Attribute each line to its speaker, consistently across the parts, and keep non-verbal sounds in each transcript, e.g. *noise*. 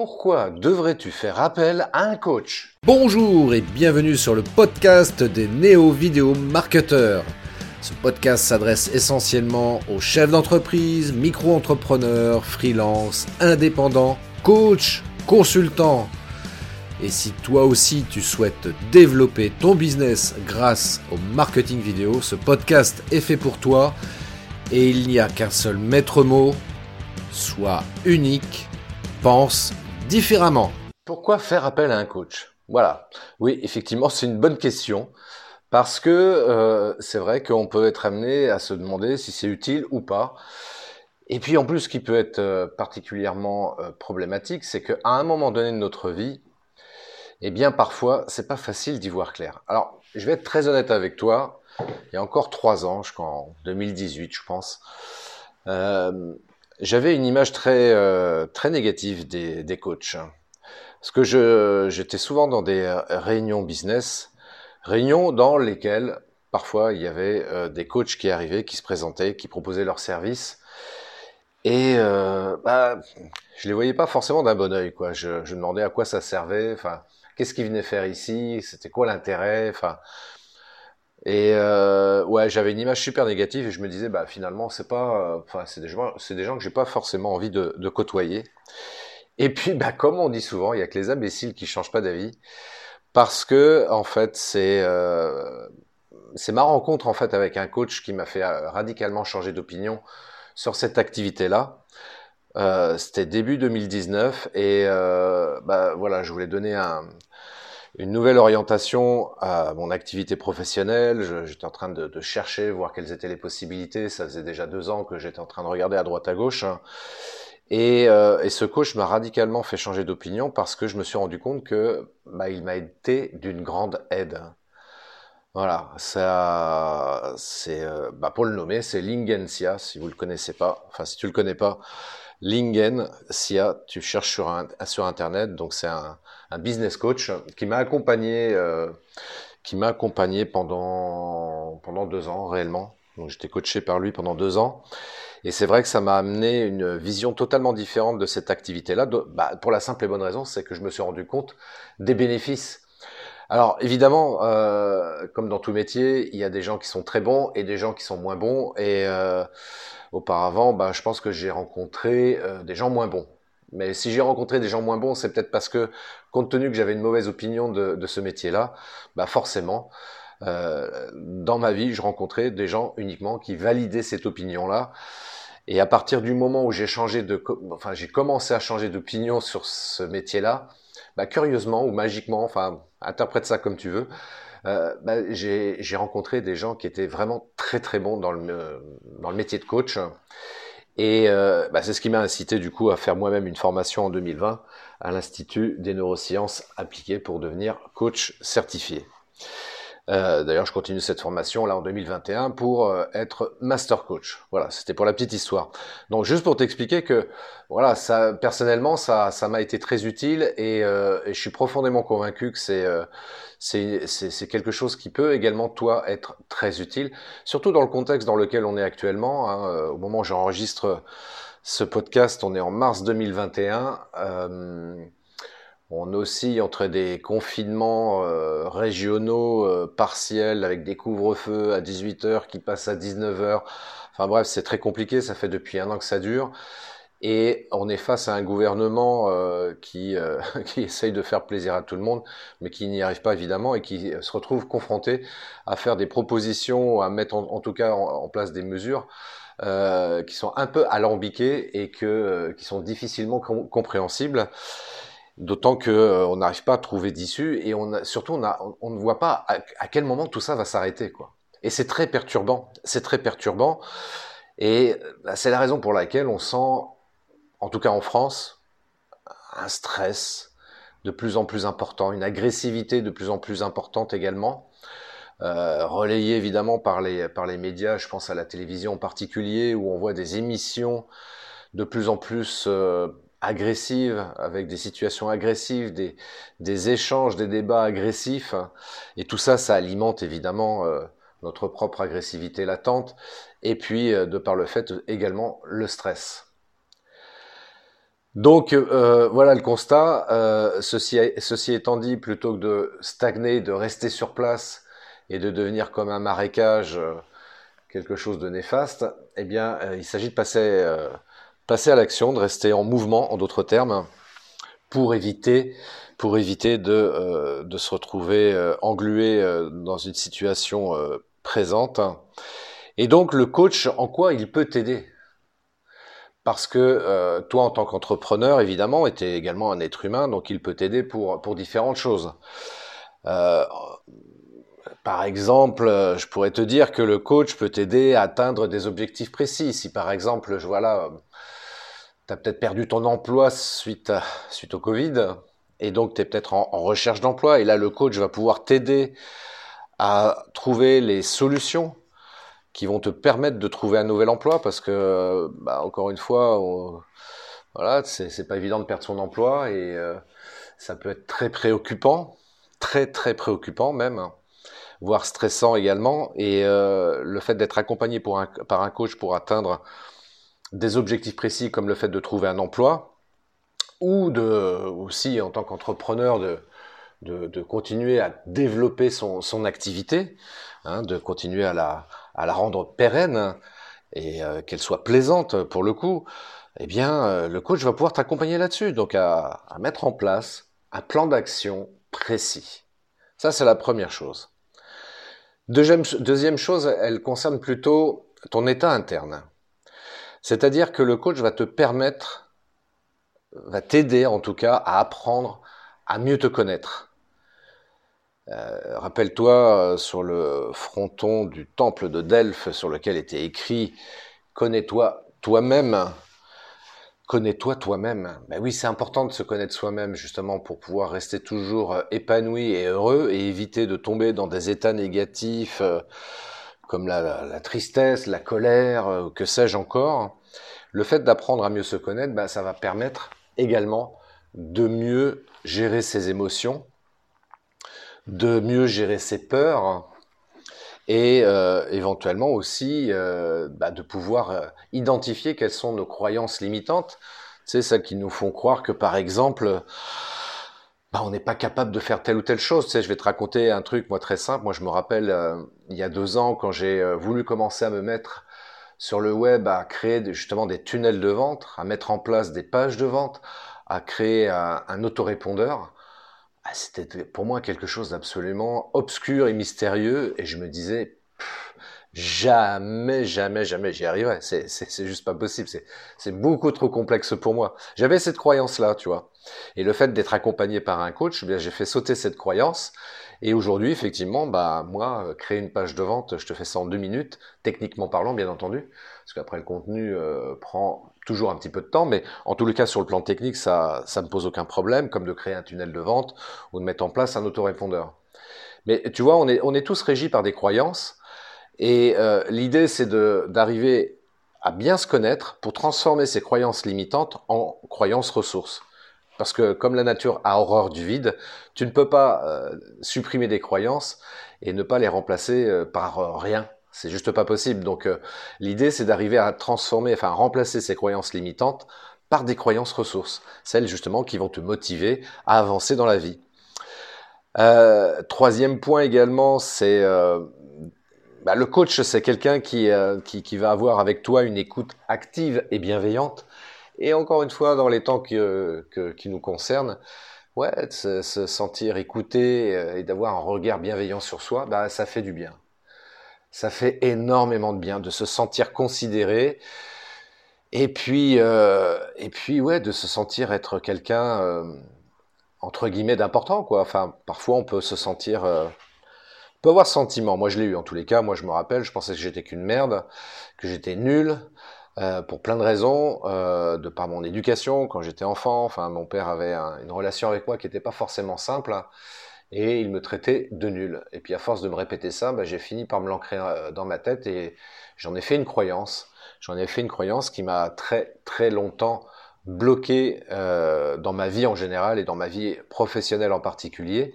Speaker 1: Pourquoi devrais-tu faire appel à un coach?
Speaker 2: Bonjour et bienvenue sur le podcast des néo-vidéo marketeurs. Ce podcast s'adresse essentiellement aux chefs d'entreprise, micro-entrepreneurs, freelance, indépendants, coachs, consultants. Et si toi aussi tu souhaites développer ton business grâce au marketing vidéo, ce podcast est fait pour toi et il n'y a qu'un seul maître mot, sois unique, pense différemment.
Speaker 1: Pourquoi faire appel à un coach? Voilà. Oui, effectivement, c'est une bonne question. Parce que euh, c'est vrai qu'on peut être amené à se demander si c'est utile ou pas. Et puis en plus, ce qui peut être euh, particulièrement euh, problématique, c'est qu'à un moment donné de notre vie, eh bien parfois, c'est pas facile d'y voir clair. Alors, je vais être très honnête avec toi. Il y a encore trois ans, je crois en 2018, je pense, j'avais une image très euh, très négative des, des coachs. Parce que je j'étais souvent dans des réunions business, réunions dans lesquelles parfois il y avait euh, des coachs qui arrivaient, qui se présentaient, qui proposaient leurs services. Et euh, bah, je les voyais pas forcément d'un bon oeil. Quoi. Je, je demandais à quoi ça servait, enfin, qu'est-ce qu'ils venaient faire ici, c'était quoi l'intérêt. Enfin, et euh, ouais, j'avais une image super négative et je me disais, bah finalement, c'est pas, enfin, c'est des gens, c'est des gens que j'ai pas forcément envie de, de, côtoyer. Et puis, bah comme on dit souvent, il y a que les imbéciles qui changent pas d'avis, parce que en fait, c'est euh, c'est ma rencontre en fait avec un coach qui m'a fait euh, radicalement changer d'opinion sur cette activité-là. Euh, C'était début 2019 et euh, bah voilà, je voulais donner un une nouvelle orientation à mon activité professionnelle. J'étais en train de, chercher, voir quelles étaient les possibilités. Ça faisait déjà deux ans que j'étais en train de regarder à droite à gauche. Et, euh, ce coach m'a radicalement fait changer d'opinion parce que je me suis rendu compte que bah, il m'a été d'une grande aide. Voilà, ça, c'est euh, bah, pour le nommer, c'est Lingensia, si vous le connaissez pas. Enfin, si tu le connais pas, Lingen Sia, tu cherches sur, sur internet. Donc c'est un, un, business coach qui m'a accompagné, euh, qui m'a accompagné pendant pendant deux ans réellement. Donc j'étais coaché par lui pendant deux ans. Et c'est vrai que ça m'a amené une vision totalement différente de cette activité-là. Bah, pour la simple et bonne raison, c'est que je me suis rendu compte des bénéfices. Alors évidemment, euh, comme dans tout métier, il y a des gens qui sont très bons et des gens qui sont moins bons. Et euh, auparavant, bah, je pense que j'ai rencontré des gens moins bons. Mais si j'ai rencontré des gens moins bons, c'est peut-être parce que, compte tenu que j'avais une mauvaise opinion de, ce métier-là, bah forcément, euh, dans ma vie, je rencontrais des gens uniquement qui validaient cette opinion-là. Et à partir du moment où j'ai changé de, enfin, j'ai commencé à changer d'opinion sur ce métier-là, bah, curieusement ou magiquement, enfin, interprète ça comme tu veux, euh, bah, j'ai rencontré des gens qui étaient vraiment très très bons dans le, dans le métier de coach. Et euh, bah, c'est ce qui m'a incité du coup à faire moi-même une formation en 2020 à l'Institut des neurosciences appliquées pour devenir coach certifié. Euh, D'ailleurs, je continue cette formation là en 2021 pour euh, être master coach. Voilà, c'était pour la petite histoire. Donc, juste pour t'expliquer que, voilà, ça, personnellement, ça, ça m'a été très utile et, euh, je suis profondément convaincu que c'est, euh, c'est, quelque chose qui peut également toi être très utile, surtout dans le contexte dans lequel on est actuellement. Hein, au moment où j'enregistre ce podcast, on est en mars 2021. On oscille entre des confinements euh, régionaux euh, partiels avec des couvre-feux à 18h qui passent à 19h. Enfin bref, c'est très compliqué, ça fait depuis un an que ça dure. Et on est face à un gouvernement euh, qui, euh, *laughs* qui essaye de faire plaisir à tout le monde, mais qui n'y arrive pas évidemment et qui se retrouve confronté à faire des propositions, à mettre en, tout cas en, place des mesures qui sont un peu alambiquées et qui sont difficilement com compréhensibles. D'autant que euh, on n'arrive pas à trouver d'issue et on surtout on, ne voit pas à, à, quel moment tout ça va s'arrêter quoi. Et c'est très perturbant, c'est très perturbant. Et bah, c'est la raison pour laquelle on sent, en tout cas en France, un stress de plus en plus important, une agressivité de plus en plus importante également, euh, relayée évidemment par les par les médias. Je pense à la télévision en particulier où on voit des émissions de plus en plus euh, agressive, avec des situations agressives, des, échanges, des débats agressifs. Et tout ça, ça alimente évidemment euh, notre propre agressivité latente. Et puis, euh, de par le fait également, le stress. Donc euh, voilà le constat. Ceci, ceci étant dit, plutôt que de stagner, de rester sur place et de devenir comme un marécage, quelque chose de néfaste, eh bien, il s'agit de passer, passer à l'action, de rester en mouvement, en d'autres termes, pour éviter, pour éviter de, de se retrouver englué dans une situation présente. Et donc le coach, en quoi il peut t'aider? Parce que euh, toi, en tant qu'entrepreneur, évidemment, es également un être humain, donc il peut t'aider pour, pour différentes choses. Euh, par exemple, je pourrais te dire que le coach peut t'aider à atteindre des objectifs précis. Si par exemple, je vois là, tu as peut-être perdu ton emploi suite, suite au Covid, et donc tu es peut-être en, recherche d'emploi, et là le coach va pouvoir t'aider à trouver les solutions qui vont te permettre de trouver un nouvel emploi parce que, bah, encore une fois, voilà, c'est pas évident de perdre son emploi et euh, ça peut être très préoccupant, très très préoccupant même, voire stressant également. Et euh, le fait d'être accompagné pour un, par un coach pour atteindre des objectifs précis comme le fait de trouver un emploi ou de aussi en tant qu'entrepreneur de, de, continuer à développer son, son activité, hein, de continuer à la, rendre pérenne et euh, qu'elle soit plaisante pour le coup, eh bien, euh, le coach va pouvoir t'accompagner là-dessus, donc à, mettre en place un plan d'action précis. Ça, c'est la première chose. Deuxième chose, elle concerne plutôt ton état interne. C'est-à-dire que le coach va te permettre, va t'aider en tout cas à apprendre à mieux te connaître euh, rappelle-toi euh, sur le fronton du temple de Delphes sur lequel était écrit Connais-toi toi-même. Connais-toi toi-même. Ben oui, c'est important de se connaître soi-même justement pour pouvoir rester toujours euh, épanoui et heureux et éviter de tomber dans des états négatifs comme la, tristesse, la colère, que sais-je encore. Le fait d'apprendre à mieux se connaître, ben, ça va permettre également de mieux gérer ses émotions de mieux gérer ses peurs et euh, éventuellement aussi euh, bah, de pouvoir euh, identifier quelles sont nos croyances limitantes. C'est ça qui nous font croire que par exemple, bah, on n'est pas capable de faire telle ou telle chose. Tu sais, je vais te raconter un truc, moi très simple. Moi, je me rappelle il y a deux ans quand j'ai voulu commencer à me mettre sur le web à créer justement des tunnels de vente, à mettre en place des pages de vente, à créer un, autorépondeur. Ah, c'était pour moi quelque chose d'absolument obscur et mystérieux, et je me disais, jamais, jamais, jamais j'y arriverai. C'est, juste pas possible. C'est, beaucoup trop complexe pour moi. J'avais cette croyance-là, tu vois. Et le fait d'être accompagné par un coach, eh j'ai fait sauter cette croyance. Et aujourd'hui, effectivement, bah, moi, créer une page de vente, je te fais ça en deux minutes, techniquement parlant, bien entendu. Parce qu'après, le contenu euh, prend toujours un petit peu de temps, mais en tous les cas, sur le plan technique, ça ça me pose aucun problème, comme de créer un tunnel de vente ou de mettre en place un autorépondeur. Mais tu vois, on est, on est tous régis par des croyances, et euh, l'idée, c'est d'arriver à bien se connaître pour transformer ces croyances limitantes en croyances ressources. Parce que comme la nature a horreur du vide, tu ne peux pas euh, supprimer des croyances et ne pas les remplacer euh, par rien. C'est juste pas possible. Donc euh, l'idée c'est d'arriver à transformer, enfin remplacer ces croyances limitantes par des croyances ressources, celles justement qui vont te motiver à avancer dans la vie. Euh, troisième point également, c'est euh, bah, le coach, c'est quelqu'un qui, qui, va avoir avec toi une écoute active et bienveillante. Et encore une fois, dans les temps qui nous concernent, ouais, se, se sentir écouté et d'avoir un regard bienveillant sur soi, bah, ça fait du bien. Ça fait énormément de bien de se sentir considéré. Et puis euh, et puis ouais de se sentir être quelqu'un euh, entre guillemets d'important enfin parfois on peut se sentir euh, peut avoir ce sentiment. Moi je l'ai eu en tous les cas. Moi je me rappelle je pensais que j'étais qu'une merde que j'étais nul euh, pour plein de raisons, euh, de par mon éducation quand j'étais enfant. Enfin, mon père avait une relation avec moi qui n'était pas forcément simple et il me traitait de nul. Et puis à force de me répéter ça, bah, j'ai fini par me l'ancrer euh, dans ma tête et j'en ai fait une croyance. J'en ai fait une croyance qui m'a très très longtemps bloqué dans ma vie en général et dans ma vie professionnelle en particulier.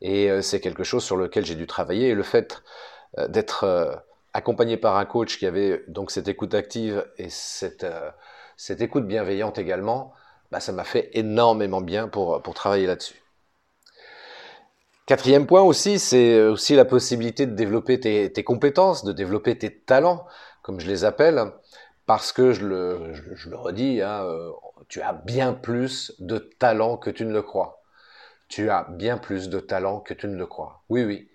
Speaker 1: Et c'est quelque chose sur lequel j'ai dû travailler. Et le fait d'être accompagné par un coach qui avait donc cette écoute active et cette, cette écoute bienveillante également, bah, ça m'a fait énormément bien pour, pour travailler là-dessus. Quatrième point aussi, c'est aussi la possibilité de développer tes, tes, compétences, de développer tes talents, comme je les appelle, parce que je le, je, le redis, hein, euh, tu as bien plus de talent que tu ne le crois. Tu as bien plus de talent que tu ne le crois. Oui, oui,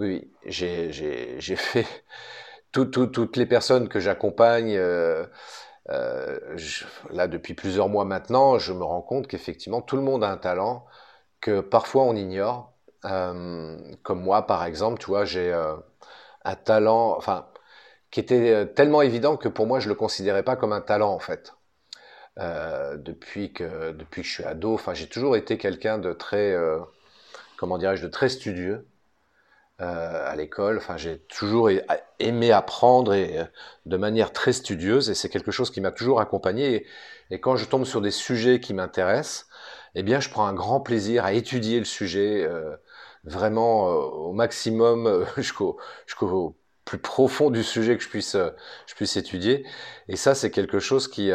Speaker 1: oui, j'ai fait *laughs* tout, tout, toutes les personnes que j'accompagne. Euh, euh, là, depuis plusieurs mois maintenant, je me rends compte qu'effectivement, tout le monde a un talent que parfois on ignore. Euh, comme moi, par exemple, tu vois, j'ai un talent, enfin, qui était tellement évident que pour moi, je le considérais pas comme un talent en fait. Depuis que depuis que je suis ado, enfin, j'ai toujours été quelqu'un de très, comment dirais-je, de très studieux. Euh, à l'école. Enfin, j'ai toujours aimé apprendre et euh, de manière très studieuse, et c'est quelque chose qui m'a toujours accompagné. Et, quand je tombe sur des sujets qui m'intéressent, eh bien, je prends un grand plaisir à étudier le sujet euh, vraiment au maximum, *laughs* jusqu'au jusqu'au plus profond du sujet que je puisse je puisse étudier. Et ça, c'est quelque chose qui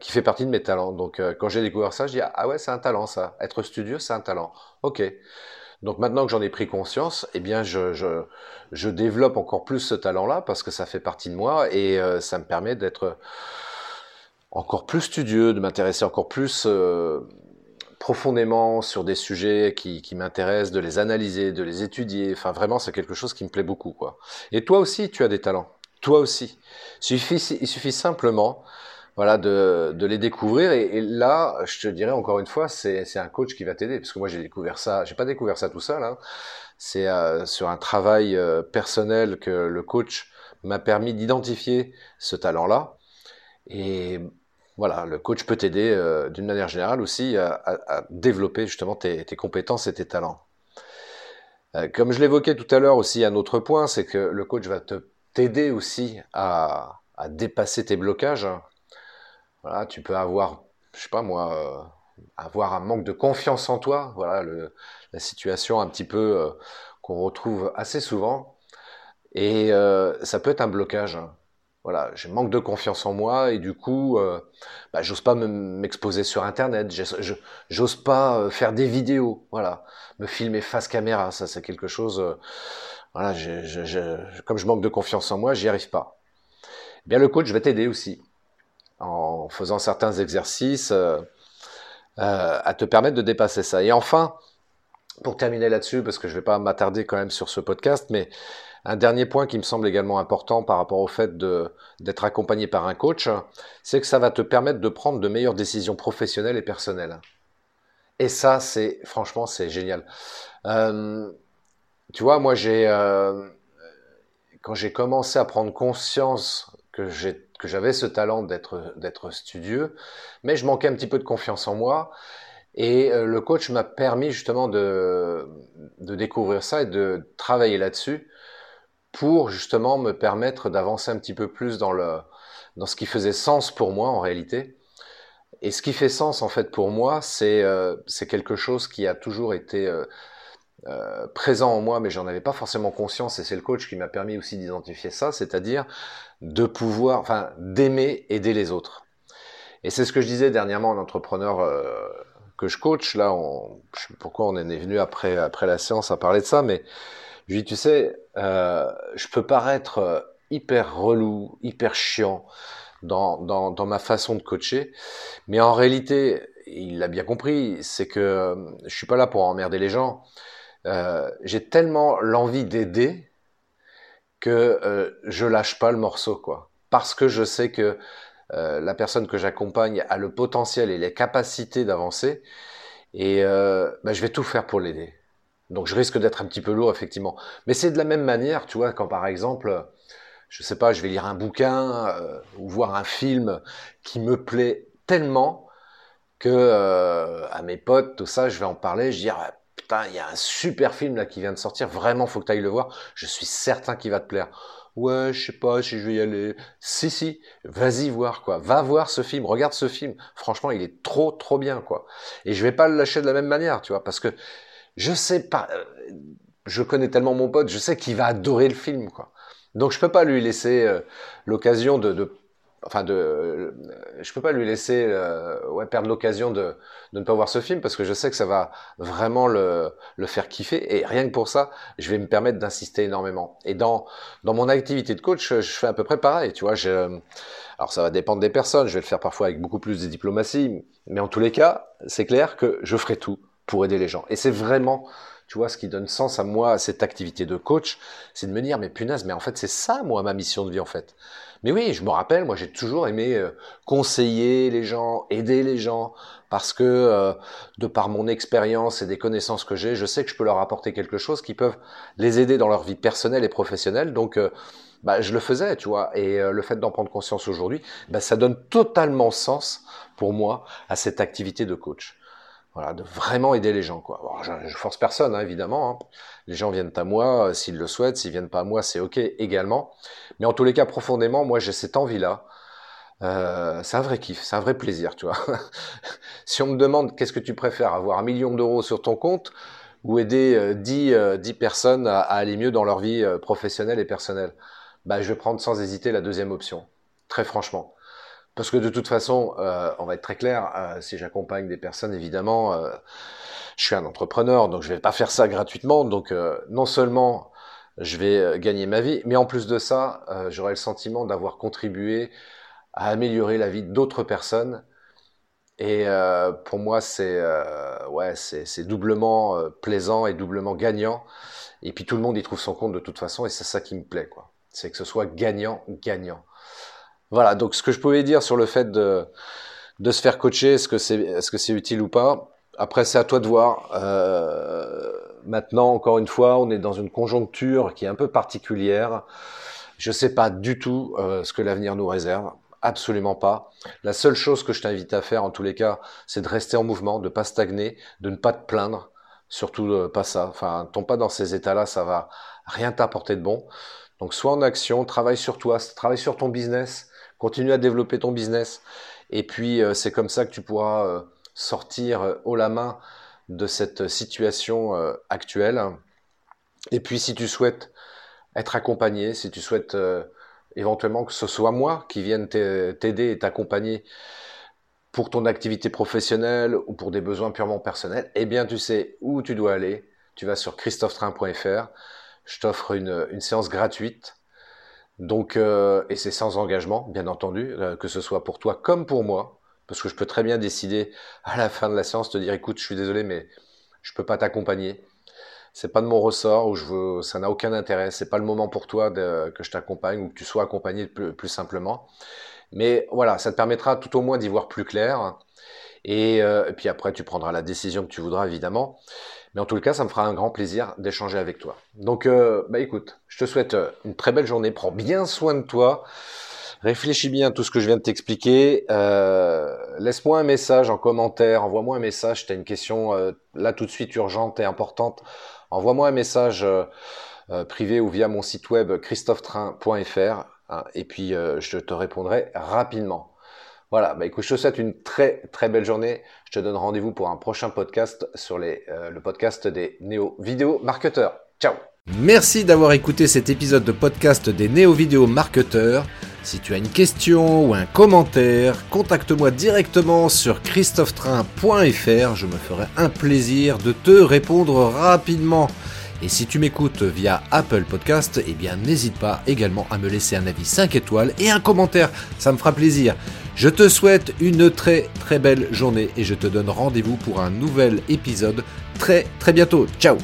Speaker 1: qui fait partie de mes talents. Donc, quand j'ai découvert ça, je dis ah ouais, c'est un talent ça. Être studieux, c'est un talent. Ok. Donc maintenant que j'en ai pris conscience, eh bien je, développe encore plus ce talent-là parce que ça fait partie de moi et euh, ça me permet d'être encore plus studieux, de m'intéresser encore plus euh, profondément sur des sujets qui, m'intéressent, de les analyser, de les étudier. Enfin vraiment, c'est quelque chose qui me plaît beaucoup. Et toi aussi, tu as des talents. Toi aussi. Il suffit simplement voilà, de, les découvrir. Et, là, je te dirais encore une fois, c'est un coach qui va t'aider, parce que moi j'ai découvert ça, j'ai pas découvert ça tout seul. Hein. C'est euh, sur un travail euh, personnel que le coach m'a permis d'identifier ce talent-là. Et voilà, le coach peut t'aider euh, d'une manière générale aussi à, développer justement tes, compétences et tes talents. comme je l'évoquais tout à l'heure aussi, un autre point, c'est que le coach va t'aider aussi à, à dépasser tes blocages. Voilà, tu peux avoir, je sais pas moi, euh, avoir un manque de confiance en toi. Voilà, la situation un petit peu euh, qu'on retrouve assez souvent. Et euh, ça peut être un blocage. Voilà, j'ai manque de confiance en moi et du coup, bah, j'ose pas m'exposer sur Internet, j'ose pas faire des vidéos, voilà, me filmer face caméra, ça c'est quelque chose, voilà, comme je manque de confiance en moi, j'y arrive pas. Eh bien, le coach va t'aider aussi en faisant certains exercices euh, euh, à te permettre de dépasser ça. Et enfin, pour terminer là-dessus, parce que je ne vais pas m'attarder quand même sur ce podcast, mais un dernier point qui me semble également important par rapport au fait d'être accompagné par un coach, c'est que ça va te permettre de prendre de meilleures décisions professionnelles et personnelles. Et ça, c'est franchement, c'est génial. Euh, tu vois, moi, j'ai quand j'ai commencé à prendre conscience que j'ai que j'avais ce talent d'être d'être studieux, mais je manquais un petit peu de confiance en moi. Et euh, le coach m'a permis justement de, de découvrir ça et de travailler là-dessus pour justement me permettre d'avancer un petit peu plus dans le dans ce qui faisait sens pour moi en réalité. Et ce qui fait sens en fait pour moi, c'est euh, quelque chose qui a toujours été euh, euh, présent en moi, mais j'en avais pas forcément conscience, et c'est le coach qui m'a permis aussi d'identifier ça, c'est-à-dire de pouvoir, enfin, d'aimer aider les autres. Et c'est ce que je disais dernièrement à un entrepreneur euh, que je coach. Là, on, je sais pourquoi on est venu après après la séance à parler de ça, mais je lui dis, tu sais, euh, je peux paraître hyper relou, hyper chiant dans, dans, dans ma façon de coacher, mais en réalité, il l'a bien compris, c'est que je suis pas là pour emmerder les gens. Euh, j'ai tellement l'envie d'aider que euh, je lâche pas le morceau, quoi. Parce que je sais que euh, la personne que j'accompagne a le potentiel et les capacités d'avancer, et euh, bah, je vais tout faire pour l'aider. Donc je risque d'être un petit peu lourd, effectivement. Mais c'est de la même manière, tu vois, quand par exemple, je sais pas, je vais lire un bouquin ou voir un film qui me plaît tellement que à mes potes, tout ça, je vais en parler, je dis ah, il y a un super film là qui vient de sortir, vraiment faut que tu ailles le voir, je suis certain qu'il va te plaire. Ouais, je sais pas si je vais y aller. Si si, vas-y voir quoi. Va voir ce film, regarde ce film. Franchement, il est trop trop bien quoi. Et je vais pas le lâcher de la même manière, tu vois, parce que je sais pas euh, je connais tellement mon pote, je sais qu'il va adorer le film quoi. Donc je peux pas lui laisser euh, l'occasion de enfin de, je peux pas lui laisser euh, perdre l'occasion de, ne pas voir ce film parce que je sais que ça va vraiment le, le faire kiffer et rien que pour ça, je vais me permettre d'insister énormément. Et dans dans mon activité de coach, je fais à peu près pareil, tu vois. Je, alors ça va dépendre des personnes, je vais le faire parfois avec beaucoup plus de diplomatie, mais en tous les cas, c'est clair que je ferai tout pour aider les gens. Et c'est vraiment tu vois, ce qui donne sens à moi, à cette activité de coach, c'est de me dire, mais punaise, mais en fait, c'est ça, moi, ma mission de vie, en fait. Mais oui, je me rappelle, moi, j'ai toujours aimé euh, conseiller les gens, aider les gens, parce que, euh, de par mon expérience et des connaissances que j'ai, je sais que je peux leur apporter quelque chose qui peuvent les aider dans leur vie personnelle et professionnelle. Donc, euh, bah, je le faisais, tu vois. Et le fait d'en prendre conscience aujourd'hui, bah, ça donne totalement sens pour moi à cette activité de coach. De vraiment aider les gens, quoi. je, je, force personne, hein, évidemment. Hein. Les gens viennent à moi euh, s'ils le souhaitent, s'ils viennent pas à moi, c'est ok également. Mais en tous les cas, profondément, moi, j'ai cette envie-là. Euh, c'est un vrai kiff, c'est un vrai plaisir, tu vois. *laughs* si on me demande qu'est-ce que tu préfères, avoir un million d'euros sur ton compte ou aider euh, 10, euh, personnes à, à, aller mieux dans leur vie professionnelle et personnelle, bah, je vais prendre sans hésiter la deuxième option, très franchement. Parce que de toute façon, euh, on va être très clair, euh, si j'accompagne des personnes, évidemment, euh, je suis un entrepreneur, donc je vais pas faire ça gratuitement. Donc non seulement je vais gagner ma vie, mais en plus de ça, j'aurai le sentiment d'avoir contribué à améliorer la vie d'autres personnes. Et pour moi, c'est ouais, c'est doublement plaisant et doublement gagnant. Et puis tout le monde y trouve son compte de toute façon, et c'est ça qui me plaît, quoi. C'est que ce soit gagnant-gagnant. Voilà, donc ce que je pouvais dire sur le fait de, se faire coacher, est-ce que c'est utile ou pas? Après, c'est à toi de voir. Euh, maintenant, encore une fois, on est dans une conjoncture qui est un peu particulière. Je sais pas du tout euh, ce que l'avenir nous réserve. Absolument pas. La seule chose que je t'invite à faire, en tous les cas, c'est de rester en mouvement, de pas stagner, de ne pas te plaindre. Surtout euh, pas ça. Enfin, tombe pas dans ces états-là, ça va rien t'apporter de bon. Donc, sois en action, travaille sur toi, travaille sur ton business, Continue à développer ton business. Et puis, euh, c'est comme ça que tu pourras euh, sortir euh, haut la main de cette situation actuelle. Et puis, si tu souhaites être accompagné, si tu souhaites éventuellement que ce soit moi qui vienne t'aider et t'accompagner pour ton activité professionnelle ou pour des besoins purement personnels, eh bien, tu sais où tu dois aller. Tu vas sur christophetrain.fr. Je t'offre une, une séance gratuite donc, euh, et c'est sans engagement, bien entendu, euh, que ce soit pour toi comme pour moi, parce que je peux très bien décider à la fin de la séance de dire, écoute, je suis désolé, mais je peux pas t'accompagner. C'est pas de mon ressort, ou je veux, ça n'a aucun intérêt. C'est pas le moment pour toi de, que je t'accompagne ou que tu sois accompagné plus, simplement. Mais voilà, ça te permettra tout au moins d'y voir plus clair. Et, euh, et puis après, tu prendras la décision que tu voudras, évidemment. Mais en tout cas, ça me fera un grand plaisir d'échanger avec toi. Donc, euh, bah écoute, je te souhaite euh, une très belle journée. Prends bien soin de toi. Réfléchis bien à tout ce que je viens de t'expliquer. Euh, Laisse-moi un message en commentaire. Envoie-moi un message. Tu as une question là tout de suite urgente et importante. Envoie-moi un message privé ou via mon site web christophetrain.fr hein, et puis je te répondrai rapidement. Voilà, bah écoute, je te souhaite une très très belle journée. Je te donne rendez-vous pour un prochain podcast sur les, euh, le podcast des néo vidéo marketeurs. Ciao
Speaker 2: Merci d'avoir écouté cet épisode de podcast des néo vidéo marketeurs. Si tu as une question ou un commentaire, contacte-moi directement sur christophetrain.fr. Je me ferai un plaisir de te répondre rapidement. Et si tu m'écoutes via Apple Podcast, eh bien n'hésite pas également à me laisser un avis 5 étoiles et un commentaire, ça me fera plaisir. Je te souhaite une très très belle journée et je te donne rendez-vous pour un nouvel épisode très très bientôt. Ciao